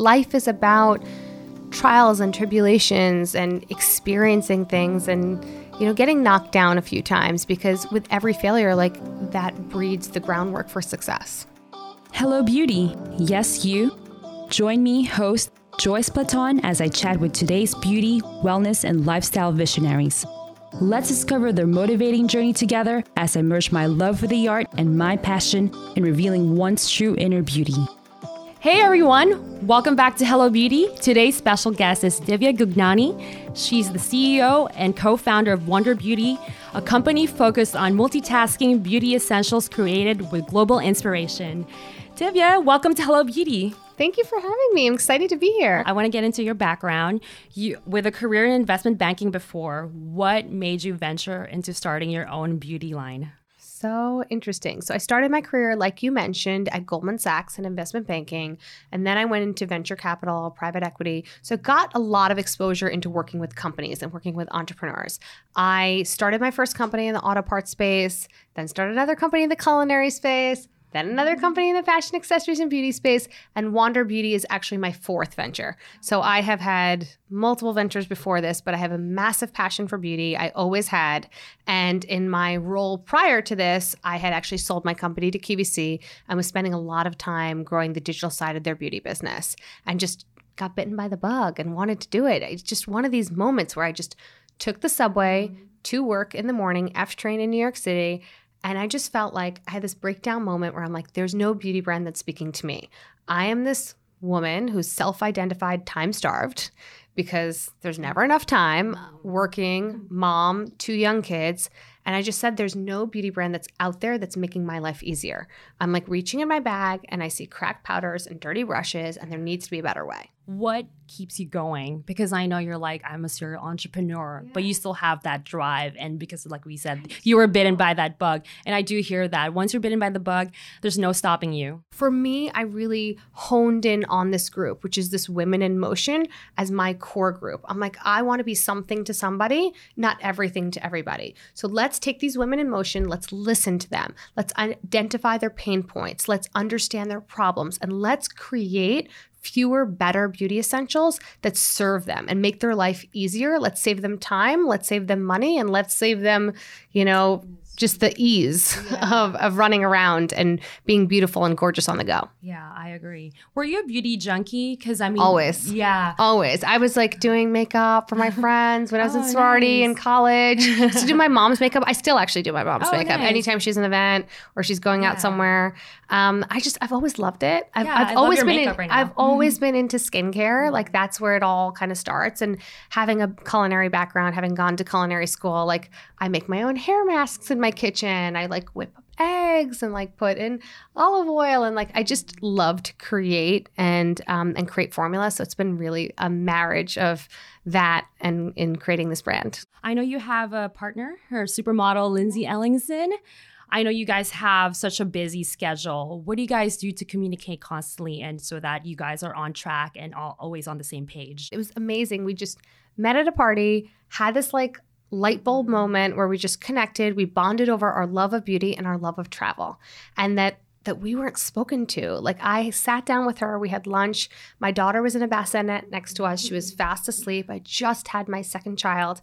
Life is about trials and tribulations and experiencing things and you know getting knocked down a few times because with every failure like that breeds the groundwork for success. Hello beauty. Yes, you. Join me host Joyce Platon as I chat with today's beauty, wellness and lifestyle visionaries. Let's discover their motivating journey together as I merge my love for the art and my passion in revealing one's true inner beauty. Hey everyone, welcome back to Hello Beauty. Today's special guest is Divya Gugnani. She's the CEO and co founder of Wander Beauty, a company focused on multitasking beauty essentials created with global inspiration. Divya, welcome to Hello Beauty. Thank you for having me. I'm excited to be here. I want to get into your background. You with a career in investment banking before, what made you venture into starting your own beauty line? So interesting. So I started my career, like you mentioned, at Goldman Sachs in investment banking. And then I went into venture capital, private equity. So got a lot of exposure into working with companies and working with entrepreneurs. I started my first company in the auto parts space, then started another company in the culinary space, then another company in the fashion accessories and beauty space and wander beauty is actually my fourth venture. So i have had multiple ventures before this but i have a massive passion for beauty. I always had. And in my role prior to this i had actually sold my company to qvc and was spending a lot of time growing the digital side of their beauty business and just got bitten by the bug and wanted to do it. It's just one of these moments where i just took the subway to work in the morning f train in new york city and I just felt like I had this breakdown moment where I'm like, there's no beauty brand that's speaking to me. I am this woman who's self identified time starved because there's never enough time, working, mom, two young kids. And I just said, there's no beauty brand that's out there that's making my life easier. I'm like reaching in my bag and I see cracked powders and dirty brushes, and there needs to be a better way what keeps you going? Because i know you're like i'm a serial entrepreneur yeah. but you still have that drive. And because like we said you were bitten by that bug. And i do hear that once you're bitten by the bug there's no stopping you. For me i really honed in on this group which is this women in motion as my core group. I'm like i want to be something to somebody not everything to everybody. So let's take these women in motion. Let's listen to them. Let's identify their pain points. Let's understand their problems. And let's create fewer, better beauty essentials that serve them and make their life easier. Let's save them time, let's save them money, and let's save them, you know, just the ease yeah. of, of running around and being beautiful and gorgeous on the go. Yeah, I agree. Were you a beauty junkie? Because I mean, always. Yeah. Always. I was like doing makeup for my friends when I was oh, in sorority nice. in college. to do my mom's makeup. I still actually do my mom's oh, makeup nice. anytime she's in an event or she's going yeah. out somewhere. Um, I just, I've always loved it. I've, yeah, I've always been, in, right I've mm-hmm. been into skincare. Like that's where it all kind of starts. And having a culinary background, having gone to culinary school, like I make my own hair masks and my kitchen. I like whip up eggs and like put in olive oil and like I just love to create and um, and create formula. So it's been really a marriage of that and in creating this brand. I know you have a partner, her supermodel Lindsay Ellingson. I know you guys have such a busy schedule. What do you guys do to communicate constantly and so that you guys are on track and all, always on the same page? It was amazing. We just met at a party, had this like light bulb moment where we just connected, we bonded over our love of beauty and our love of travel. And that that we weren't spoken to. Like I sat down with her, we had lunch. My daughter was in a bassinet next to us. She was fast asleep. I just had my second child.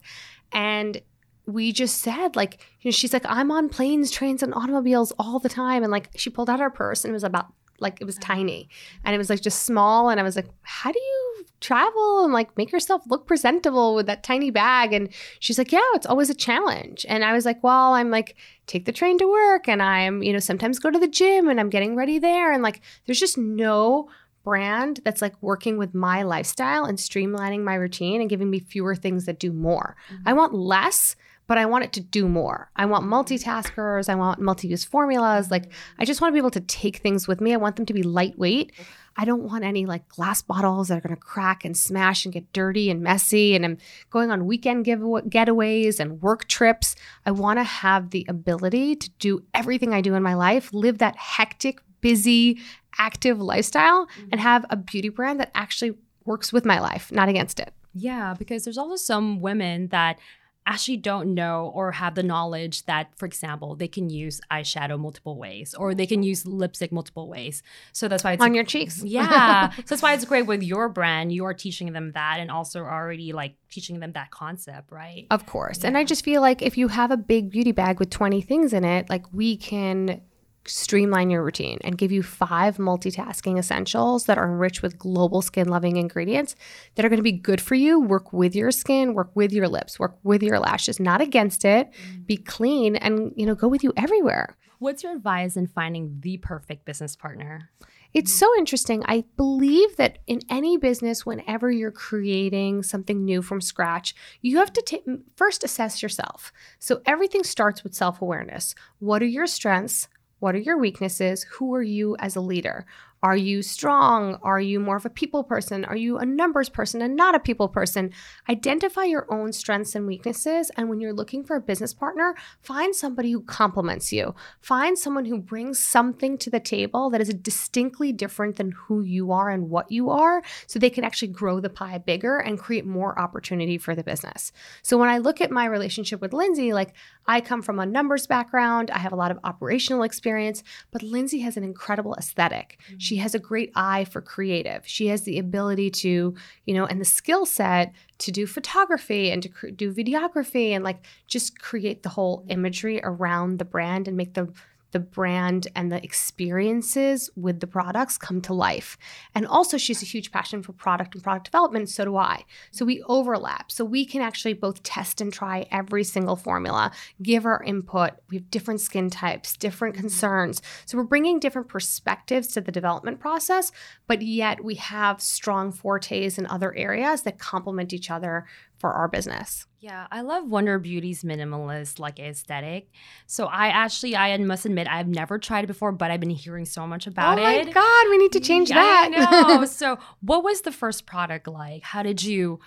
And we just said like you know she's like i'm on planes trains and automobiles all the time and like she pulled out her purse and it was about like it was tiny and it was like just small and i was like how do you travel and like make yourself look presentable with that tiny bag and she's like yeah it's always a challenge and i was like well i'm like take the train to work and i'm you know sometimes go to the gym and i'm getting ready there and like there's just no brand that's like working with my lifestyle and streamlining my routine and giving me fewer things that do more. Mm-hmm. I want less, but I want it to do more. I want multitaskers. I want multi use formulas. Like, I just want to be able to take things with me. I want them to be lightweight. I don't want any like glass bottles that are going to crack and smash and get dirty and messy. And I'm going on weekend give- getaways and work trips. I want to have the ability to do everything I do in my life, live that hectic, busy, active lifestyle, mm-hmm. and have a beauty brand that actually works with my life, not against it. Yeah, because there's also some women that actually don't know or have the knowledge that, for example, they can use eyeshadow multiple ways or they can use lipstick multiple ways. So that's why it's on your cheeks. Yeah. so that's why it's great with your brand. You are teaching them that and also already like teaching them that concept, right? Of course. Yeah. And I just feel like if you have a big beauty bag with 20 things in it, like we can streamline your routine and give you five multitasking essentials that are enriched with global skin loving ingredients that are going to be good for you. Work with your skin, work with your lips, work with your lashes, not against it. Mm. Be clean and, you know, go with you everywhere. What's your advice in finding the perfect business partner? It's so interesting. I believe that in any business, whenever you're creating something new from scratch, you have to t- first assess yourself. So everything starts with self awareness. What are your strengths? What are your weaknesses? Who are you as a leader? Are you strong? Are you more of a people person? Are you a numbers person and not a people person? Identify your own strengths and weaknesses. And when you're looking for a business partner, find somebody who complements you. Find someone who brings something to the table that is distinctly different than who you are and what you are, so they can actually grow the pie bigger and create more opportunity for the business. So when I look at my relationship with Lindsay, like I come from a numbers background, I have a lot of operational experience, but Lindsay has an incredible aesthetic. Mm-hmm. She has a great eye for creative. She has the ability to, you know, and the skill set to do photography and to cr- do videography and like just create the whole imagery around the brand and make the the brand and the experiences with the products come to life. And also, she's a huge passion for product and product development. So do I. So we overlap. So we can actually both test and try every single formula, give our input. We have different skin types, different concerns. So we're bringing different perspectives to the development process, but yet we have strong fortes in other areas that complement each other for our business. Yeah, I love Wander Beauty's minimalist like aesthetic. So I actually I must admit I've never tried it before, but I've been hearing so much oh about it. Oh my god, we need to change yeah, that. I know. so what was the first product like? How did you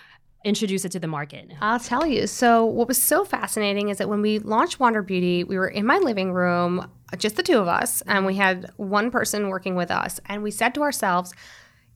introduce it to the market? I'll tell you. So what was so fascinating is that when we launched Wander Beauty, we were in my living room, uh, just the two of us, and we had one person working with us, and we said to ourselves,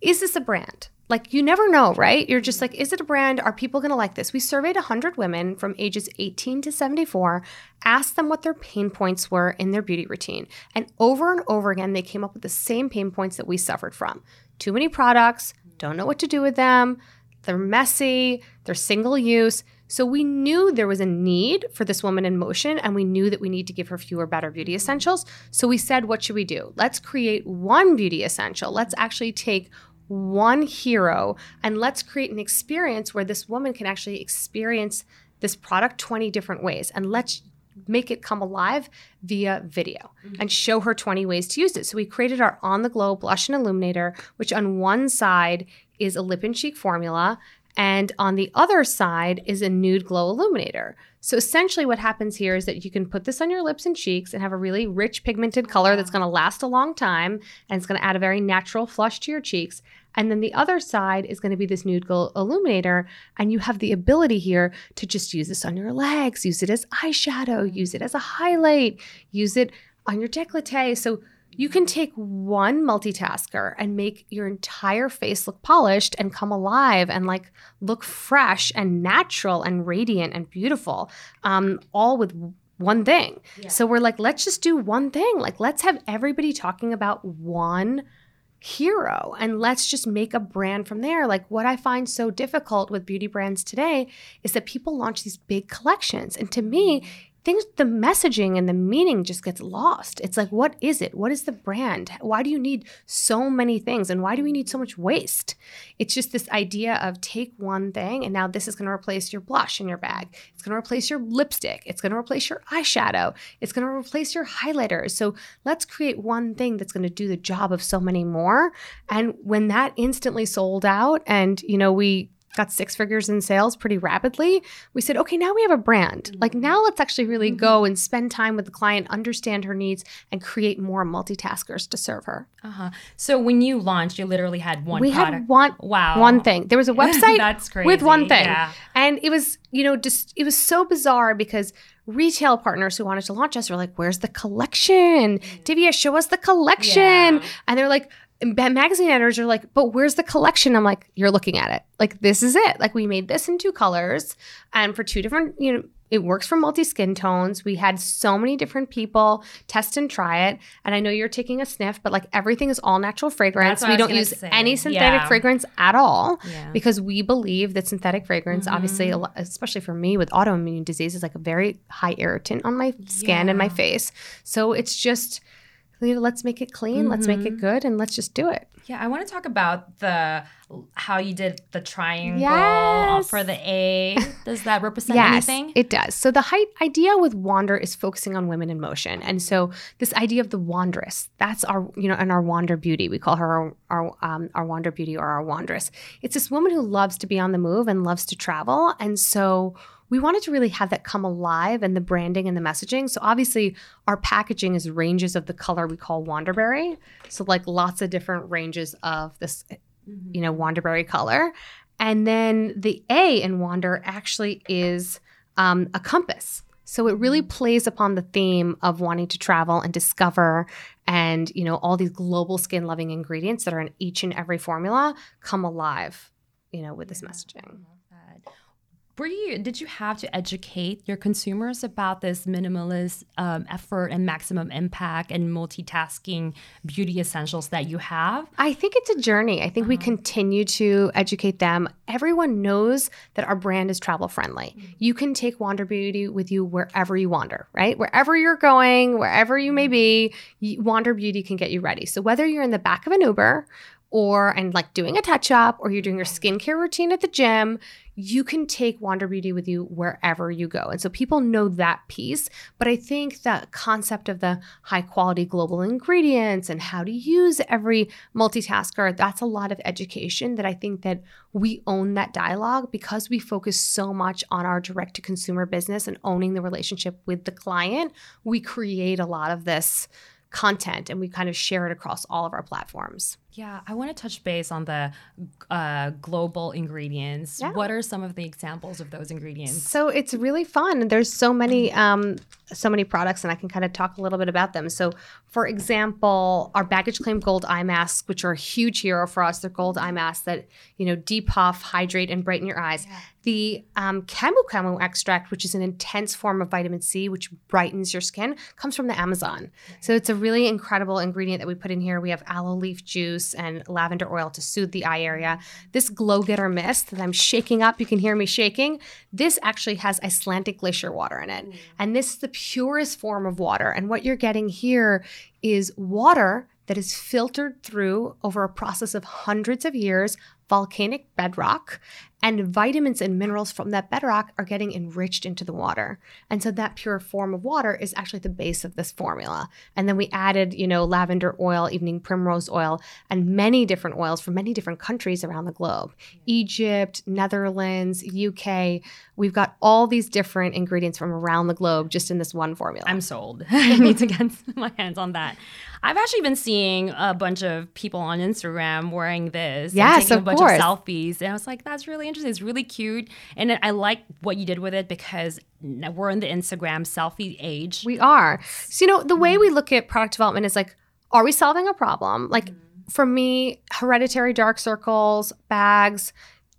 is this a brand? Like you never know, right? You're just like, is it a brand? Are people going to like this? We surveyed 100 women from ages 18 to 74, asked them what their pain points were in their beauty routine. And over and over again, they came up with the same pain points that we suffered from too many products, don't know what to do with them, they're messy, they're single use. So we knew there was a need for this woman in motion, and we knew that we need to give her fewer, better beauty essentials. So we said, what should we do? Let's create one beauty essential. Let's actually take one hero and let's create an experience where this woman can actually experience this product 20 different ways and let's make it come alive via video mm-hmm. and show her 20 ways to use it. So we created our on the glow blush and illuminator, which on one side is a lip and cheek formula and on the other side is a nude glow illuminator. So essentially, what happens here is that you can put this on your lips and cheeks and have a really rich pigmented color that's going to last a long time and it's going to add a very natural flush to your cheeks. And then the other side is going to be this nude glow illuminator. And you have the ability here to just use this on your legs, use it as eyeshadow, use it as a highlight, use it on your décolleté. So you can take one multitasker and make your entire face look polished and come alive and like look fresh and natural and radiant and beautiful, um, all with one thing. Yeah. So we're like, let's just do one thing. Like, let's have everybody talking about one hero and let's just make a brand from there. Like, what I find so difficult with beauty brands today is that people launch these big collections. And to me, things the messaging and the meaning just gets lost. It's like what is it? What is the brand? Why do you need so many things? And why do we need so much waste? It's just this idea of take one thing and now this is going to replace your blush in your bag. It's going to replace your lipstick. It's going to replace your eyeshadow. It's going to replace your highlighters. So let's create one thing that's going to do the job of so many more. And when that instantly sold out and you know we got six figures in sales pretty rapidly, we said, okay, now we have a brand. Mm-hmm. Like now let's actually really mm-hmm. go and spend time with the client, understand her needs, and create more multitaskers to serve her. Uh-huh. So when you launched, you literally had one we product. had one wow. one thing. There was a website That's crazy. with one thing. Yeah. And it was, you know, just it was so bizarre because retail partners who wanted to launch us were like, where's the collection? Divya, show us the collection. Yeah. And they're like, magazine editors are like, but where's the collection? I'm like, you're looking at it. Like, this is it. Like, we made this in two colors and for two different, you know, it works for multi skin tones. We had so many different people test and try it. And I know you're taking a sniff, but like everything is all natural fragrance. We don't use say. any synthetic Yeah. fragrance at all Yeah. because we believe that synthetic fragrance, obviously, Mhm. lo- especially for me with autoimmune disease, is like a very high irritant on my skin and my face. So it's just, let's make it clean, let's make it Mhm. good, and let's just do it. Yeah, I want to talk about the how you did the triangle Yes. for the A. Does that represent yes, anything? it does. So the height idea with Wander is focusing on women in motion, and so this idea of the wanderess, that's our, you know, and our Wander beauty. We call her our our, um, our Wander beauty or our wanderess. It's this woman who loves to be on the move and loves to travel, and so we wanted to really have that come alive and the branding and the messaging. So obviously, our packaging is ranges of the color we call Wanderberry. So like lots of different ranges of this you know, Wanderberry color. And then the A in Wander actually is um, a compass. So it really plays upon the theme of wanting to travel and discover and, you know, all these global skin loving ingredients that are in each and every formula come alive, you know, with this messaging. Were you did you have to educate your consumers about this minimalist um, effort and maximum impact and multitasking beauty essentials that you have? I think it's a journey. I think we Uh-huh. continue to educate them. Everyone knows that our brand is travel friendly. You can take Wander Beauty with you wherever you wander, right? Wherever you're going, wherever you may be, Wander Beauty can get you ready. So whether you're in the back of an Uber or and like doing a touch up or you're doing your skincare routine at the gym, you can take Wander Beauty with you wherever you go. And so people know that piece. But I think the concept of the high quality global ingredients and how to use every multitasker, that's a lot of education that I think that we own that dialogue because we focus so much on our direct to consumer business and owning the relationship with the client. We create a lot of this content and we kind of share it across all of our platforms. Yeah, I want to touch base on the uh, global ingredients. Yeah. What are some of the examples of those ingredients? So it's really fun. There's so many um, so many products, and I can kind of talk a little bit about them. So, for example, our baggage claim gold eye masks, which are a huge hero for us, they're gold eye masks that you know depuff, hydrate, and brighten your eyes. The um, camu camu extract, which is an intense form of vitamin C, which brightens your skin, comes from the Amazon. So it's a really incredible ingredient that we put in here. We have aloe leaf juice and lavender oil to soothe the eye area. This glow getter mist that I'm shaking up, you can hear me shaking. This actually has Icelandic glacier water in it. Mm. And this is the purest form of water. And what you're getting here is water that is filtered through over a process of hundreds of years, volcanic bedrock, and vitamins and minerals from that bedrock are getting enriched into the water. And so that pure form of water is actually the base of this formula. And then we added, you know, lavender oil, evening primrose oil, and many different oils from many different countries around the globe. Egypt, Netherlands, UK. We've got all these different ingredients from around the globe just in this one formula. I'm sold. I need to get my hands on that. I've actually been seeing a bunch of people on Instagram wearing this. and Yes, taking of a bunch course. of selfies. And I was like, that's really interesting. It's really cute. And I like what you did with it because we're in the Instagram selfie age. We are. So, you know, the way mm. we look at product development is like, are we solving a problem? Like, mm. for me, hereditary dark circles, bags,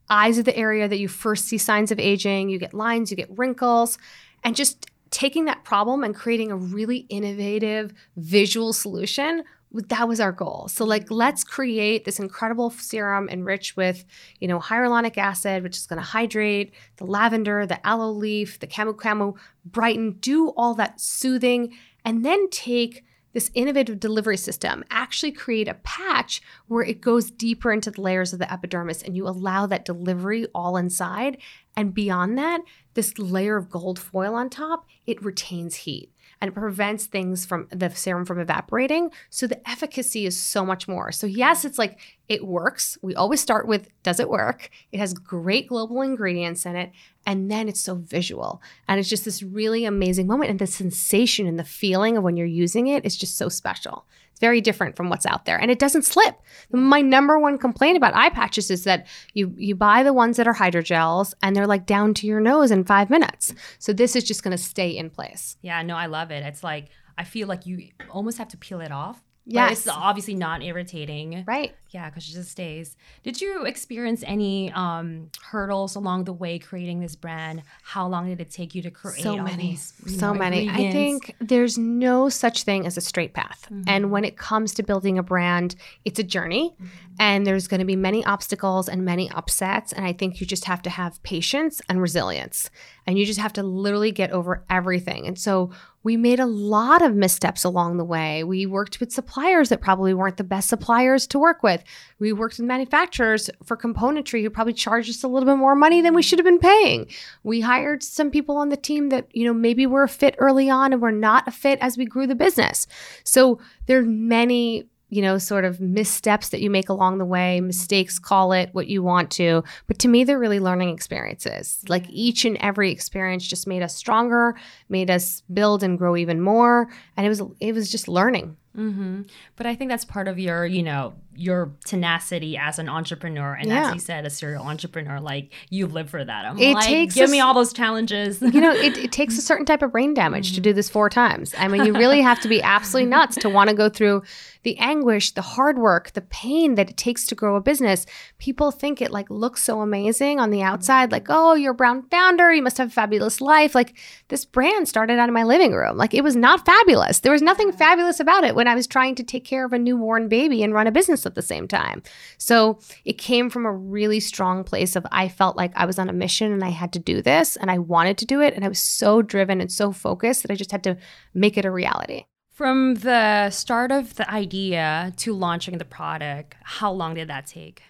eyes are the area that you first see signs of aging. You get lines, you get wrinkles, and just taking that problem and creating a really innovative visual solution that was our goal. So like let's create this incredible serum enriched with, you know, hyaluronic acid which is going to hydrate, the lavender, the aloe leaf, the camu camu, brighten, do all that soothing and then take this innovative delivery system, actually create a patch where it goes deeper into the layers of the epidermis and you allow that delivery all inside. And beyond that, this layer of gold foil on top, it retains heat and it prevents things from the serum from evaporating. So the efficacy is so much more. So, yes, it's like it works. We always start with does it work? It has great global ingredients in it. And then it's so visual. And it's just this really amazing moment. And the sensation and the feeling of when you're using it is just so special. It's very different from what's out there. And it doesn't slip. My number one complaint about eye patches is that you you buy the ones that are hydrogels and they're like down to your nose in five minutes. So this is just gonna stay in place. Yeah, no, I love it. It's like, I feel like you almost have to peel it off Yes. it's obviously not irritating. Right. Yeah, because it just stays. Did you experience any um, hurdles along the way creating this brand? How long did it take you to create so many these? so know, many i think there's no such thing as a straight path Mm-hmm. and when it comes to building a brand it's a journey Mm-hmm. and there's going to be many obstacles and many upsets and i think you just have to have patience and resilience and you just have to literally get over everything and so we made a lot of missteps along the way. We worked with suppliers that probably weren't the best suppliers to work with. We worked with manufacturers for componentry who probably charged us a little bit more money than we should have been paying. We hired some people on the team that, you know, maybe were a fit early on and were not a fit as we grew the business. So there are many you know, sort of missteps that you make along the way, mistakes, call it what you want to. But to me, they're really learning experiences. Like each and every experience just made us stronger, made us build and grow even more. And it was it was just learning. Mm-hmm. But I think that's part of your, you know, your tenacity as an entrepreneur, and Yeah. as you said, a serial entrepreneur. Like you live for that. I'm It like, takes give a me all those challenges. You know, it, it takes a certain type of brain damage to do mm. this four times. I mean, you really have to be absolutely nuts to want to go through the anguish, the hard work, the pain that it takes to grow a business. People think it like looks so amazing on the outside, like, oh, you're a brown founder, you must have a fabulous life. Like this brand started out of my living room. Like it was not fabulous. There was nothing fabulous about it when I was trying to take care of a newborn baby and run a business at the same time. So it came from a really strong place of I felt like I was on a mission and I had to do this and I wanted to do it. And I was so driven and so focused that I just had to make it a reality. From the start of the idea to launching the product, how long did that take?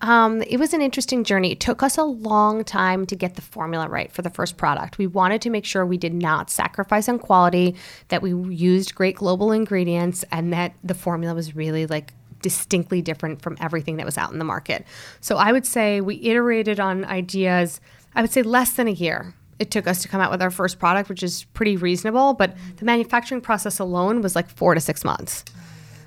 Um, it was an interesting journey. It took us a long time to get the formula right for the first product. We wanted to make sure we did not sacrifice on quality, that we used great global ingredients, and that the formula was really like distinctly different from everything that was out in the market. So I would say we iterated on ideas, I would say less than a year. It took us to come out with our first product, which is pretty reasonable, but the manufacturing process alone was like four to six months.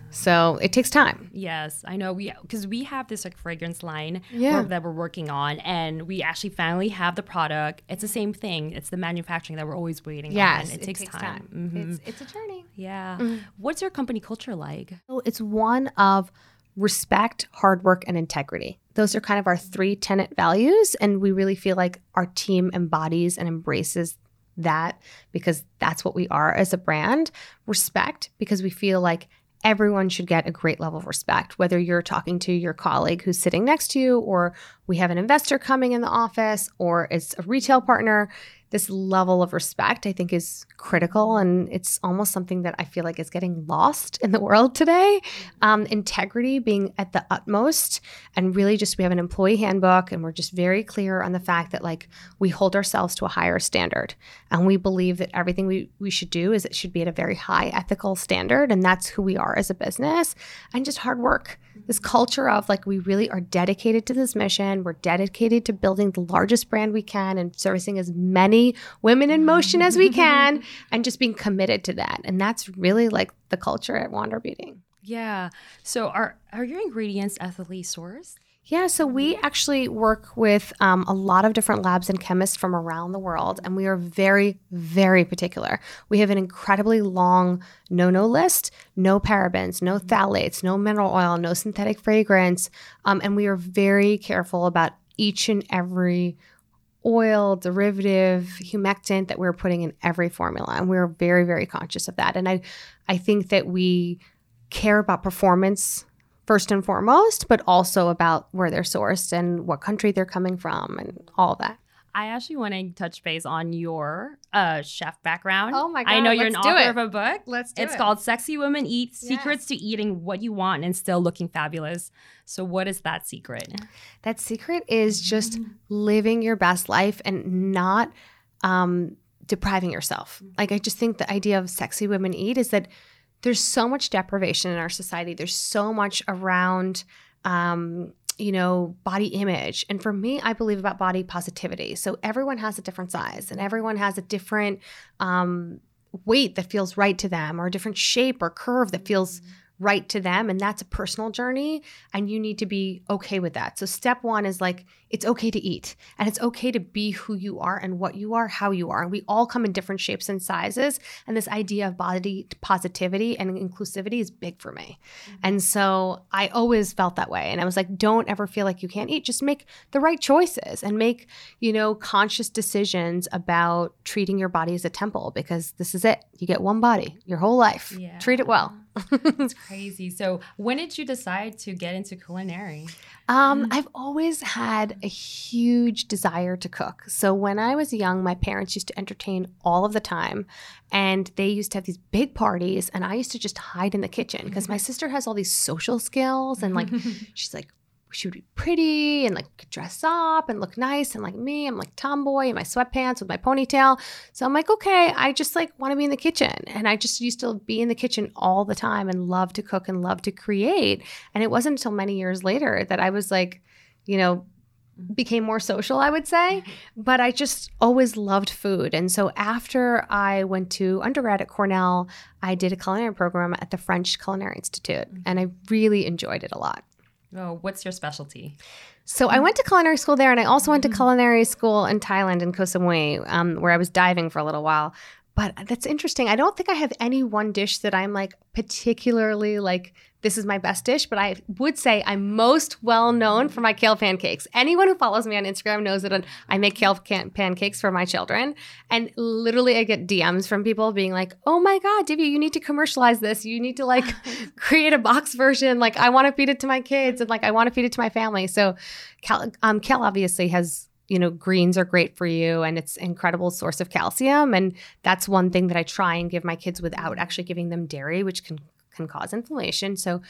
So it takes time. Yes, I know. We because we have this like fragrance line Yeah. that we're working on, and we actually finally have the product. It's the same thing. It's the manufacturing that we're always waiting Yes, on. It, takes, time. Mhm. It's, it's a journey. Yeah. What's your company culture like? So it's one of respect, hard work, and integrity. Those are kind of our three tenant values. And we really feel like our team embodies and embraces that because that's what we are as a brand. Respect, because we feel like everyone should get a great level of respect, whether you're talking to your colleague who's sitting next to you, or we have an investor coming in the office, or it's a retail partner. This level of respect, I think, is critical. And it's almost something that I feel like is getting lost in the world today. Um, integrity being at the utmost. And really, just we have an employee handbook, and we're just very clear on the fact that, like, we hold ourselves to a higher standard. And we believe that everything we, we should do is it should be at a very high ethical standard. And that's who we are as a business. And just hard work. This culture of like, we really are dedicated to this mission. We're dedicated to building the largest brand we can and servicing as many women in motion as we can and just being committed to that. And that's really like the culture at Wander Beauty. Yeah. So are are your ingredients ethically sourced? Yeah, so we actually work with um, a lot of different labs and chemists from around the world, and we are very, very particular. We have an incredibly long no no list no parabens, no phthalates, no mineral oil, no synthetic fragrance. Um, and we are very careful about each and every oil, derivative, humectant that we're putting in every formula. And we're very, very conscious of that. And I, I think that we care about performance first and foremost, but also about where they're sourced and what country they're coming from and all that. I actually want to touch base on your uh, chef background. Oh my god! I know you're an author it. of a book. Let's do it's it. It's called Sexy Women Eat Secrets to Eating What You Want and Still Looking Fabulous. So, what is that secret? That secret is just living your best life and not um, depriving yourself. Like, I just think the idea of sexy women eat is that there's so much deprivation in our society. There's so much around, um, you know, body image. And for me, I believe about body positivity. So everyone has a different size and everyone has a different um, weight that feels right to them or a different shape or curve that feels right to them and that's a personal journey and you need to be okay with that. So step 1 is like it's okay to eat and it's okay to be who you are and what you are, how you are. And we all come in different shapes and sizes and this idea of body positivity and inclusivity is big for me. Mm-hmm. And so I always felt that way and I was like don't ever feel like you can't eat, just make the right choices and make, you know, conscious decisions about treating your body as a temple because this is it. You get one body your whole life. Yeah. Treat it well. It's crazy. So, when did you decide to get into culinary? Um, mm. I've always had a huge desire to cook. So, when I was young, my parents used to entertain all of the time, and they used to have these big parties, and I used to just hide in the kitchen because my sister has all these social skills, and like she's like she would be pretty and like dress up and look nice and like me i'm like tomboy in my sweatpants with my ponytail. So i'm like okay i just like want to be in the kitchen. And i just used to be in the kitchen all the time and love to cook and love to create. And it wasn't until many years later that i was like you know became more social i would say. Mm-hmm. But i just always loved food. And so after i went to undergrad at cornell i did a culinary program at the french culinary institute. Mm-hmm. And i really enjoyed it a lot Oh, what's your specialty? So I went to culinary school there, and I also went to mm-hmm. culinary school in Thailand in Koh Samui, um, where I was diving for a little while. But that's interesting. I don't think I have any one dish that I'm like particularly like this is my best dish, but I would say I'm most well known for my kale pancakes. Anyone who follows me on Instagram knows that I make kale pancakes for my children. And literally, I get DMs from people being like, oh my God, Divya, you need to commercialize this. You need to like create a box version. Like, I want to feed it to my kids and like, I want to feed it to my family. So, um, kale obviously has you know greens are great for you and it's incredible source of calcium and that's one thing that i try and give my kids without actually giving them dairy which can can cause inflammation. So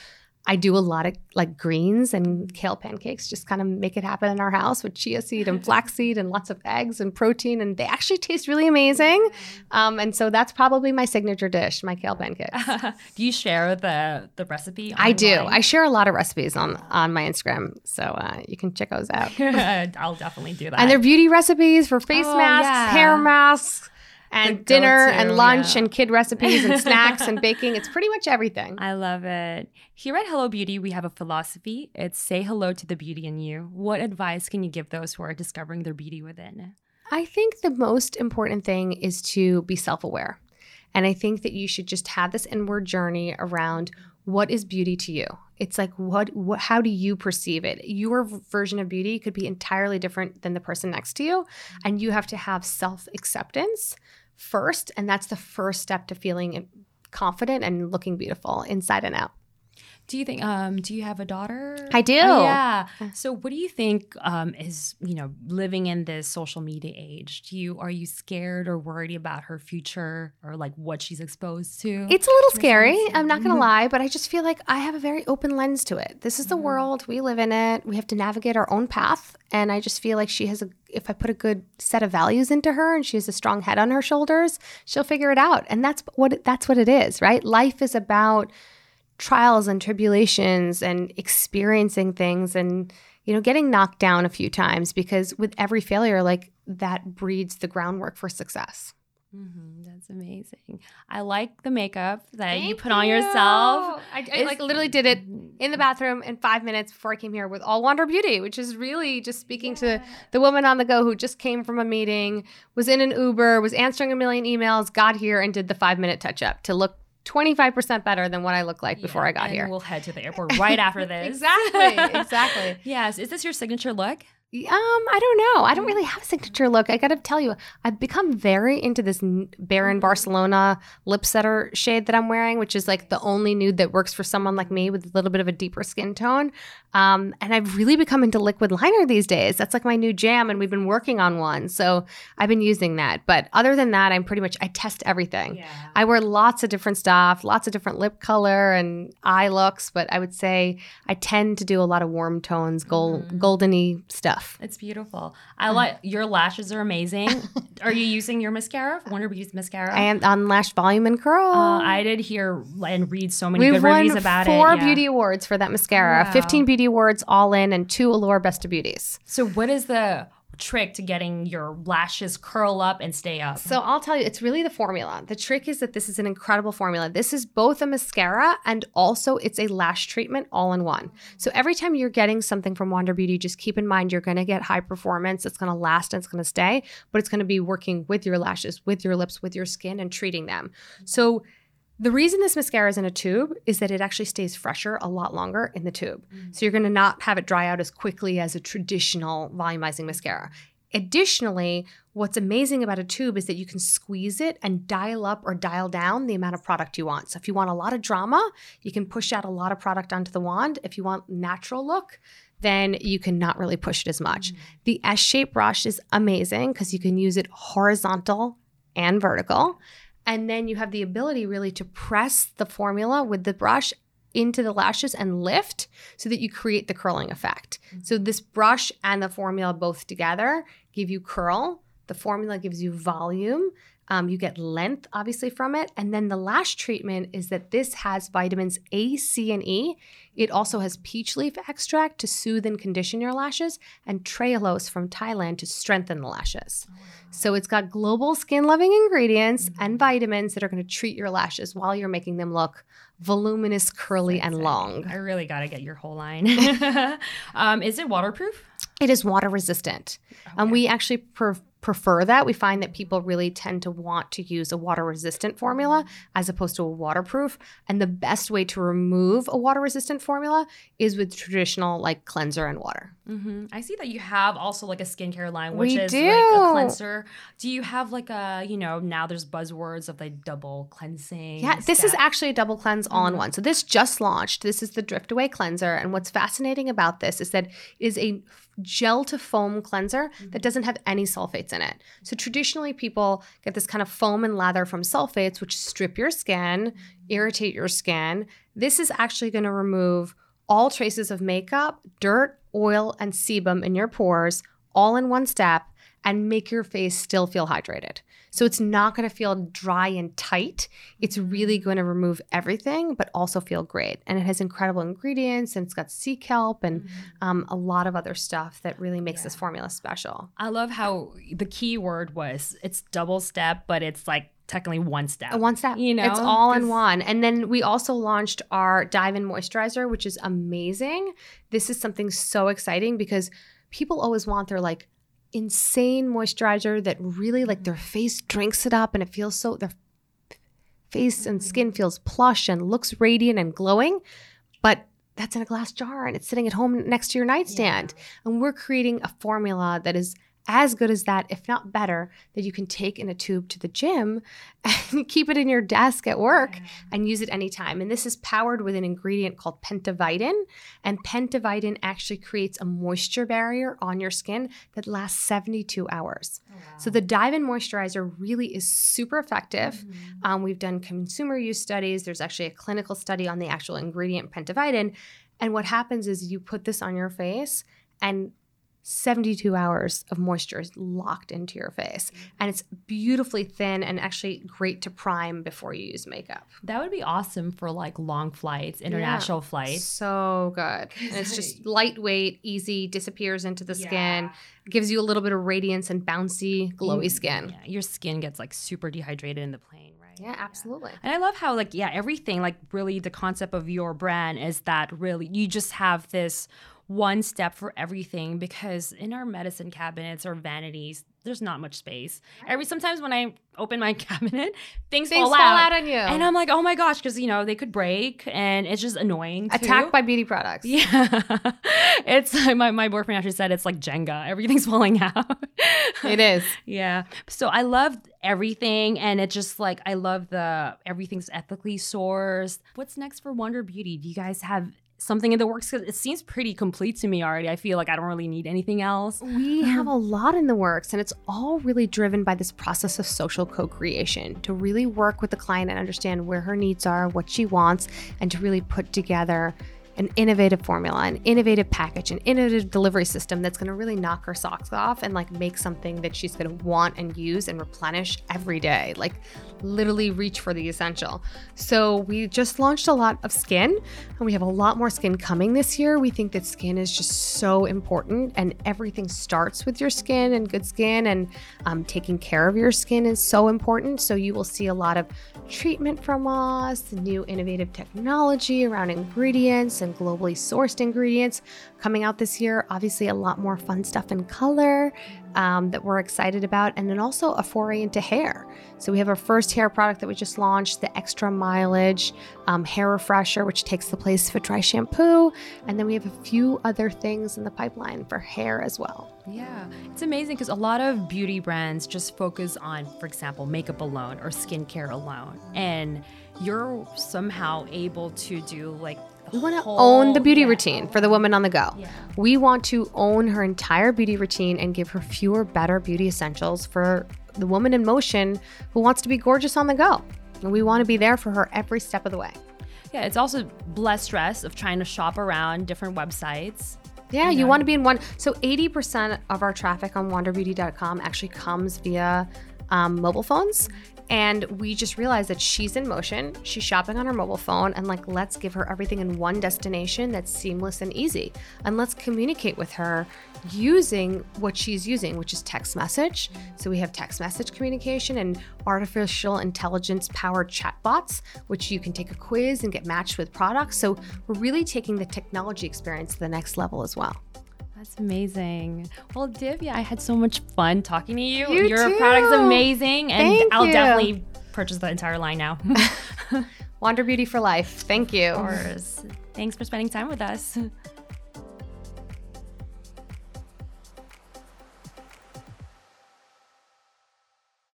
I do a lot of like greens and kale pancakes, just kind of make it happen in our house with chia seed and flaxseed and lots of eggs and protein. And they actually taste really amazing. Um, and so that's probably my signature dish, my kale pancakes. do you share the the recipe? Online? I do. I share a lot of recipes on on my Instagram, so uh, you can check those out. I'll definitely do that. And they're beauty recipes for face oh, masks, yeah. hair masks and dinner and lunch yeah. and kid recipes and snacks and baking. It's pretty much everything. I love it. Here at Hello Beauty, we have a philosophy. It's say hello to the beauty in you. What advice can you give those who are discovering their beauty within? I think the most important thing is to be self aware. And I think that you should just have this inward journey around what is beauty to you it's like what, what how do you perceive it your version of beauty could be entirely different than the person next to you and you have to have self acceptance first and that's the first step to feeling confident and looking beautiful inside and out do you think? Um, do you have a daughter? I do. Oh, yeah. So, what do you think um, is you know living in this social media age? Do you are you scared or worried about her future or like what she's exposed to? It's a little scary. I'm not gonna mm-hmm. lie, but I just feel like I have a very open lens to it. This is the mm-hmm. world we live in. It we have to navigate our own path, and I just feel like she has a. If I put a good set of values into her and she has a strong head on her shoulders, she'll figure it out. And that's what that's what it is, right? Life is about trials and tribulations and experiencing things and you know getting knocked down a few times because with every failure like that breeds the groundwork for success. Mm-hmm. that's amazing. I like the makeup that Thank you put on yourself. I, I like literally did it in the bathroom in five minutes before i came here with all wander beauty which is really just speaking yeah. to the woman on the go who just came from a meeting was in an uber was answering a million emails got here and did the five minute touch up to look 25% better than what I looked like yeah, before I got here. We'll head to the airport right after this. exactly. Exactly. yes. Is this your signature look? Um, I don't know. I don't really have a signature look. I got to tell you, I've become very into this Baron Barcelona lip setter shade that I'm wearing, which is like the only nude that works for someone like me with a little bit of a deeper skin tone. Um, and I've really become into liquid liner these days. That's like my new jam, and we've been working on one. So I've been using that. But other than that, I'm pretty much I test everything. Yeah. I wear lots of different stuff, lots of different lip color and eye looks. But I would say I tend to do a lot of warm tones, gold, mm. goldeny stuff stuff. It's beautiful. I like your lashes are amazing. are you using your mascara? Wander Beauty's mascara. I am on Lash Volume and Curl. Uh, I did hear and read so many We've good reviews about four it. Four yeah. beauty awards for that mascara. Wow. Fifteen beauty awards all in, and two Allure Best of Beauties. So what is the trick to getting your lashes curl up and stay up? So I'll tell you, it's really the formula. The trick is that this is an incredible formula. This is both a mascara and also it's a lash treatment all in one. So every time you're getting something from Wander Beauty, just keep in mind you're going to get high performance. It's going to last and it's going to stay, but it's going to be working with your lashes, with your lips, with your skin, and treating them. So the reason this mascara is in a tube is that it actually stays fresher a lot longer in the tube. Mm. So you're going to not have it dry out as quickly as a traditional volumizing mascara. Additionally, what's amazing about a tube is that you can squeeze it and dial up or dial down the amount of product you want. So if you want a lot of drama, you can push out a lot of product onto the wand. If you want natural look, then you can not really push it as much. Mm. The S-shaped brush is amazing because you can use it horizontal and vertical. And then you have the ability really to press the formula with the brush into the lashes and lift so that you create the curling effect. Mm-hmm. So this brush and the formula both together give you curl. The formula gives you volume. Um, you get length, obviously, from it. And then the lash treatment is that this has vitamins A, C, and E. It also has peach leaf extract to soothe and condition your lashes, and trehalose from Thailand to strengthen the lashes. Oh, wow. So it's got global skin loving ingredients mm-hmm. and vitamins that are going to treat your lashes while you're making them look voluminous, curly, and long. I really got to get your whole line. um, is it waterproof? It is water resistant. Okay. Um, we actually pre- prefer that. We find that people really tend to want to use a water resistant formula as opposed to a waterproof. And the best way to remove a water resistant formula is with traditional like cleanser and water. Mm-hmm. I see that you have also like a skincare line, which we is do. like a cleanser. Do you have like a, you know, now there's buzzwords of like double cleansing? Yeah, this is actually a double cleanse all in mm-hmm. one. So this just launched. This is the Drift Away cleanser. And what's fascinating about this is that it is a gel to foam cleanser mm-hmm. that doesn't have any sulfates in it. So traditionally, people get this kind of foam and lather from sulfates, which strip your skin, mm-hmm. irritate your skin. This is actually going to remove all traces of makeup, dirt, oil, and sebum in your pores all in one step and make your face still feel hydrated. So it's not going to feel dry and tight. It's really going to remove everything, but also feel great. And it has incredible ingredients and it's got sea kelp and mm-hmm. um, a lot of other stuff that really makes yeah. this formula special. I love how the key word was it's double step, but it's like technically one step. One step. You know, it's all in one. And then we also launched our Dive In Moisturizer, which is amazing. This is something so exciting because people always want their like insane moisturizer that really like their face drinks it up and it feels so their face and mm-hmm. skin feels plush and looks radiant and glowing but that's in a glass jar and it's sitting at home next to your nightstand yeah. and we're creating a formula that is as good as that, if not better, that you can take in a tube to the gym and keep it in your desk at work and use it anytime. And this is powered with an ingredient called pentavitin. And pentavitin actually creates a moisture barrier on your skin that lasts 72 hours. Oh, wow. So the Dive In Moisturizer really is super effective. Mm-hmm. Um, we've done consumer use studies. There's actually a clinical study on the actual ingredient pentavitin. And what happens is you put this on your face and 72 hours of moisture is locked into your face. Mm-hmm. And it's beautifully thin and actually great to prime before you use makeup. That would be awesome for like long flights, international yeah. flights. So good. And it's just lightweight, easy, disappears into the yeah. skin, gives you a little bit of radiance and bouncy, glowy mm-hmm. skin. Yeah, your skin gets like super dehydrated in the plane? Yeah, absolutely. And I love how like yeah, everything like really the concept of your brand is that really you just have this one step for everything because in our medicine cabinets or vanities, there's not much space. Every sometimes when I open my cabinet, things, things fall, fall out. out. on you, and I'm like, oh my gosh, because you know they could break, and it's just annoying. Too. Attacked by beauty products. Yeah, it's my my boyfriend actually said it's like Jenga. Everything's falling out. it is. Yeah. So I love everything, and it just like I love the everything's ethically sourced. What's next for Wander Beauty? Do you guys have something in the works because it seems pretty complete to me already. I feel like I don't really need anything else. We have a lot in the works, and it's all really driven by this process of social co creation to really work with the client and understand where her needs are, what she wants, and to really put together an innovative formula, an innovative package, an innovative delivery system that's going to really knock her socks off and like make something that she's going to want and use and replenish every day. Like literally reach for the essential. So we just launched a lot of skin and we have a lot more skin coming this year. We think that skin is just so important and everything starts with your skin and good skin and um, taking care of your skin is so important. So you will see a lot of treatment from us, new innovative technology around ingredients and globally sourced ingredients coming out this year. Obviously, a lot more fun stuff in color um, that we're excited about, and then also a foray into hair. So we have our first hair product that we just launched, the extra mileage um, hair refresher, which takes the place of a dry shampoo, and then we have a few other things in the pipeline for hair as well. Yeah, it's amazing because a lot of beauty brands just focus on, for example, makeup alone or skincare alone, and you're somehow able to do like we want to own the beauty yeah. routine for the woman on the go. Yeah. We want to own her entire beauty routine and give her fewer, better beauty essentials for the woman in motion who wants to be gorgeous on the go. And we want to be there for her every step of the way. Yeah, it's also less stress of trying to shop around different websites. Yeah, you want to be in one. So 80% of our traffic on wanderbeauty.com actually comes via um, mobile phones. And we just realized that she's in motion, she's shopping on her mobile phone, and like, let's give her everything in one destination that's seamless and easy. And let's communicate with her using what she's using, which is text message. So we have text message communication and artificial intelligence powered chatbots, which you can take a quiz and get matched with products. So we're really taking the technology experience to the next level as well. That's amazing. Well, Divya, I had so much fun talking to you. You Your too. product's amazing, and Thank I'll you. definitely purchase the entire line now. Wander Beauty for life. Thank you. Of course. Thanks for spending time with us.